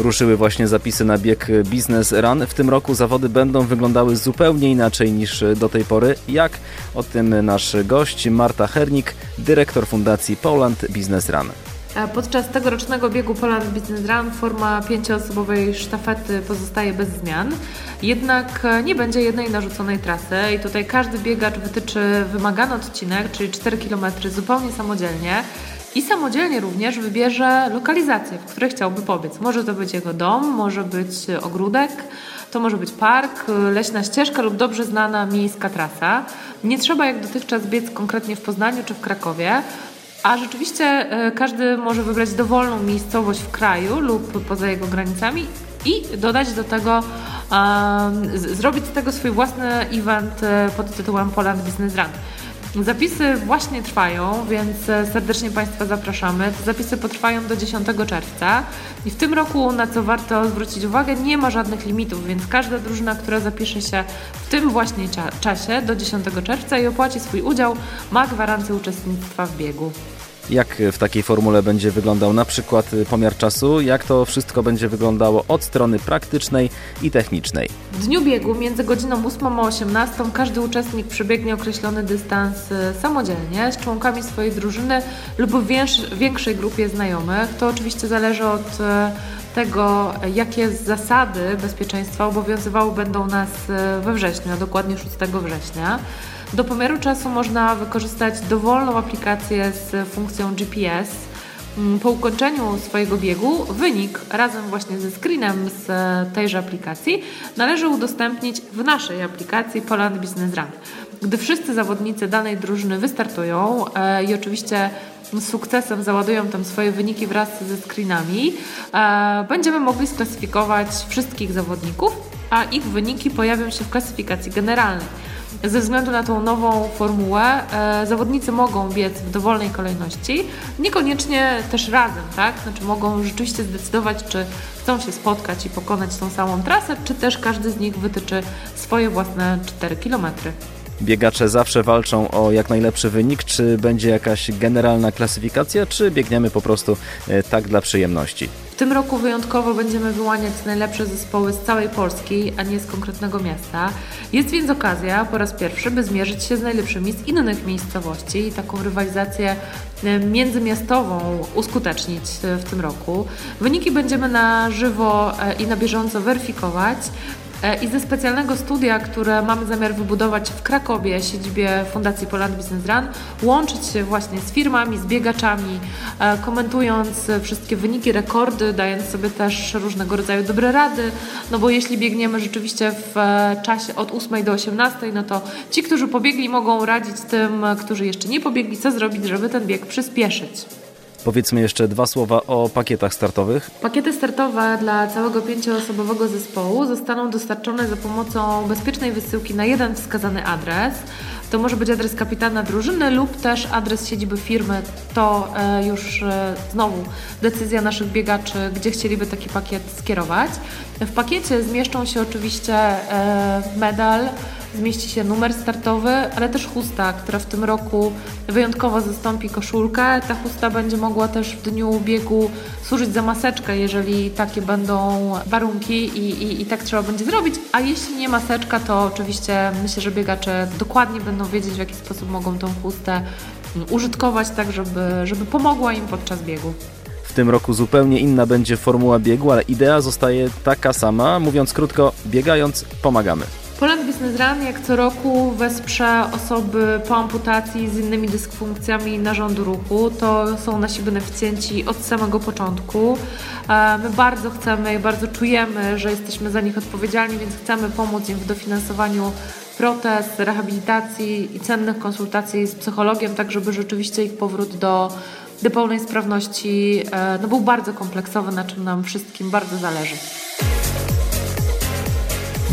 Ruszyły właśnie zapisy na bieg Business Run. W tym roku zawody będą wyglądały zupełnie inaczej niż do tej pory. Jak? O tym nasz gość Marta Hernik, dyrektor Fundacji Poland Business Run. Podczas tegorocznego biegu Poland Business Run forma pięcioosobowej sztafety pozostaje bez zmian, jednak nie będzie jednej narzuconej trasy i tutaj każdy biegacz wytyczy wymagany odcinek, czyli 4 km zupełnie samodzielnie i samodzielnie również wybierze lokalizację, w której chciałby pobiec. Może to być jego dom, może być ogródek, to może być park, leśna ścieżka lub dobrze znana miejska trasa. Nie trzeba jak dotychczas biec konkretnie w Poznaniu czy w Krakowie, a rzeczywiście e, każdy może wybrać dowolną miejscowość w kraju lub poza jego granicami i dodać do tego, zrobić z tego swój własny event e, pod tytułem Poland Business Run. Zapisy właśnie trwają, więc e, serdecznie Państwa zapraszamy. Te zapisy potrwają do 10 czerwca i w tym roku, na co warto zwrócić uwagę, nie ma żadnych limitów, więc każda drużyna, która zapisze się w tym właśnie czasie do 10 czerwca i opłaci swój udział, ma gwarancję uczestnictwa w biegu. Jak w takiej formule będzie wyglądał na przykład pomiar czasu, jak to wszystko będzie wyglądało od strony praktycznej i technicznej. W dniu biegu między godziną 8 a 18 każdy uczestnik przebiegnie określony dystans e, samodzielnie z członkami swojej drużyny lub w większej grupie znajomych. To oczywiście zależy od e, tego, jakie zasady bezpieczeństwa obowiązywały będą nas e, we wrześniu, a dokładnie 6 września. Do pomiaru czasu można wykorzystać dowolną aplikację z funkcją GPS. Mm, po ukończeniu swojego biegu wynik razem właśnie ze screenem z tejże aplikacji należy udostępnić w naszej aplikacji Poland Business Run. Gdy wszyscy zawodnicy danej drużyny wystartują e, i oczywiście z sukcesem załadują tam swoje wyniki wraz ze screenami, e, będziemy mogli sklasyfikować wszystkich zawodników, a ich wyniki pojawią się w klasyfikacji generalnej. Ze względu na tą nową formułę e, zawodnicy mogą biec w dowolnej kolejności, niekoniecznie też razem, tak? Znaczy mogą rzeczywiście zdecydować, czy chcą się spotkać i pokonać tą samą trasę, czy też każdy z nich wytyczy swoje własne 4 kilometry biegacze zawsze walczą o jak najlepszy wynik? Czy będzie jakaś generalna klasyfikacja, czy biegniemy po prostu e, tak dla przyjemności? W tym roku wyjątkowo będziemy wyłaniać najlepsze zespoły z całej Polski, a nie z konkretnego miasta. Jest więc okazja po raz pierwszy, by zmierzyć się z najlepszymi z innych miejscowości i taką rywalizację e, międzymiastową uskutecznić e, w tym roku. Wyniki będziemy na żywo i na bieżąco weryfikować. E, i ze specjalnego studia, które mamy zamiar wybudować w Krakowie, siedzibie Fundacji Poland Business Run, łączyć się właśnie z firmami, z biegaczami, e, komentując wszystkie wyniki, rekordy, dając sobie też różnego rodzaju dobre rady, no bo jeśli biegniemy rzeczywiście w e, czasie od 8 do 18, no to ci, którzy pobiegli mogą radzić tym, którzy jeszcze nie pobiegli, co zrobić, żeby ten bieg przyspieszyć. Powiedzmy jeszcze dwa słowa o pakietach startowych. Pakiety startowe dla całego pięcioosobowego zespołu zostaną dostarczone za pomocą bezpiecznej wysyłki na jeden wskazany adres. To może być adres kapitana drużyny lub też adres siedziby firmy. To e, już e, znowu decyzja naszych biegaczy, gdzie chcieliby taki pakiet skierować. W pakiecie zmieszczą się oczywiście e, medal, zmieści się numer startowy, ale też chusta, która w tym roku wyjątkowo zastąpi koszulkę. Ta chusta będzie mogła też w dniu biegu służyć za maseczkę, jeżeli takie będą warunki i, i, i tak trzeba będzie zrobić. A jeśli nie maseczka, to oczywiście myślę, że biegacze dokładnie będą wiedzieć, w jaki sposób mogą tą chustę użytkować, tak żeby, żeby pomogła im podczas biegu. W tym roku zupełnie inna będzie formuła biegu, ale idea zostaje taka sama. Mówiąc krótko, biegając pomagamy. Poland Business Run jak co roku wesprze osoby po amputacji z innymi dysfunkcjami narządu ruchu. To są nasi beneficjenci od samego początku. My bardzo chcemy i bardzo czujemy, że jesteśmy za nich odpowiedzialni, więc chcemy pomóc im w dofinansowaniu protez, rehabilitacji i cennych konsultacji z psychologiem, tak żeby rzeczywiście ich powrót do, do pełnej sprawności e, no, był bardzo kompleksowy, na czym nam wszystkim bardzo zależy.